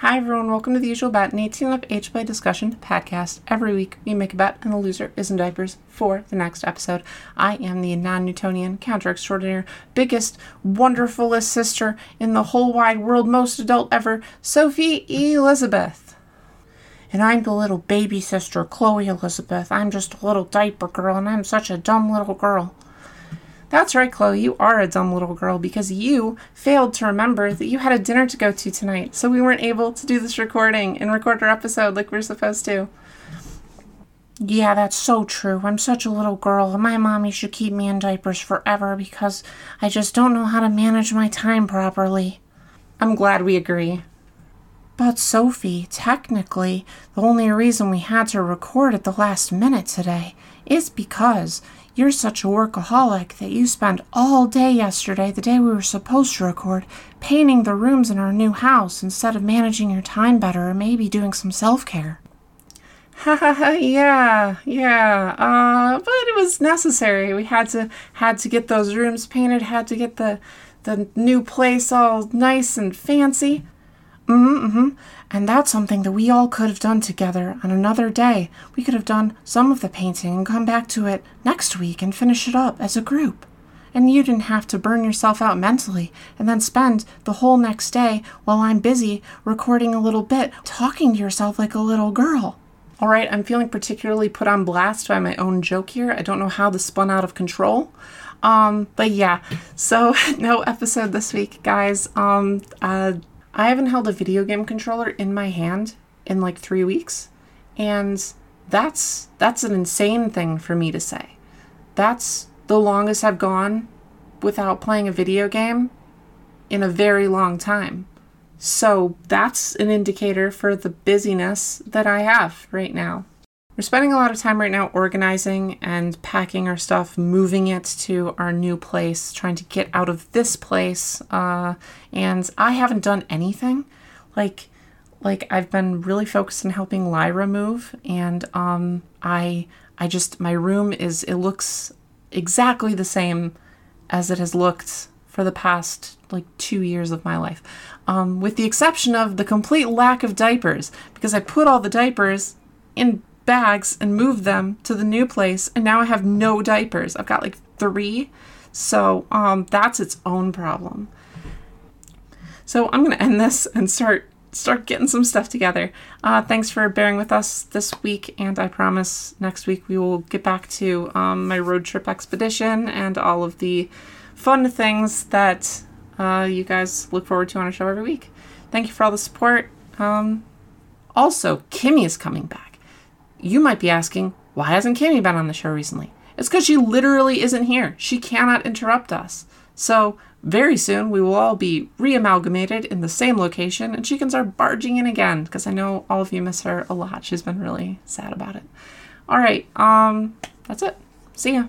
Hi everyone, welcome to the usual bet, an 18 up age play discussion podcast. Every week we make a bet and the loser is in diapers for the next episode. I am the non-Newtonian, counter extraordinaire, biggest, wonderfulest sister in the whole wide world, most adult ever, Sophie Elizabeth. And I'm the little baby sister, Chloe Elizabeth. I'm just a little diaper girl and I'm such a dumb little girl. That's right, Chloe, you are a dumb little girl because you failed to remember that you had a dinner to go to tonight, so we weren't able to do this recording and record our episode like we are supposed to. Yeah, that's so true. I'm such a little girl, my mommy should keep me in diapers forever because I just don't know how to manage my time properly. I'm glad we agree. But, Sophie, technically, the only reason we had to record at the last minute today is because you're such a workaholic that you spent all day yesterday, the day we were supposed to record, painting the rooms in our new house instead of managing your time better or maybe doing some self care. Yeah, yeah. Uh, but it was necessary. We had to had to get those rooms painted. Had to get the the new place all nice and fancy. Mm-hmm, mm-hmm. And that's something that we all could have done together on another day. We could have done some of the painting and come back to it next week and finish it up as a group. And you didn't have to burn yourself out mentally and then spend the whole next day while I'm busy recording a little bit, talking to yourself like a little girl. All right, I'm feeling particularly put on blast by my own joke here. I don't know how this spun out of control. Um, but yeah, so no episode this week, guys. Um, uh, I haven't held a video game controller in my hand in like three weeks, and that's that's an insane thing for me to say. That's the longest I've gone without playing a video game in a very long time. So that's an indicator for the busyness that I have right now. We're spending a lot of time right now organizing and packing our stuff, moving it to our new place, trying to get out of this place. Uh, and I haven't done anything. Like, like I've been really focused on helping Lyra move, and um, I, I just my room is it looks exactly the same as it has looked for the past like two years of my life, um, with the exception of the complete lack of diapers because I put all the diapers in bags and moved them to the new place and now I have no diapers. I've got like 3. So, um that's its own problem. So, I'm going to end this and start start getting some stuff together. Uh, thanks for bearing with us this week, and I promise next week we will get back to um, my road trip expedition and all of the fun things that uh, you guys look forward to on our show every week. Thank you for all the support. Um, also, Kimmy is coming back. You might be asking, why hasn't Kimmy been on the show recently? It's because she literally isn't here. She cannot interrupt us. So, very soon we will all be re-amalgamated in the same location and she can start barging in again because I know all of you miss her a lot. She's been really sad about it. All right, um that's it. See ya.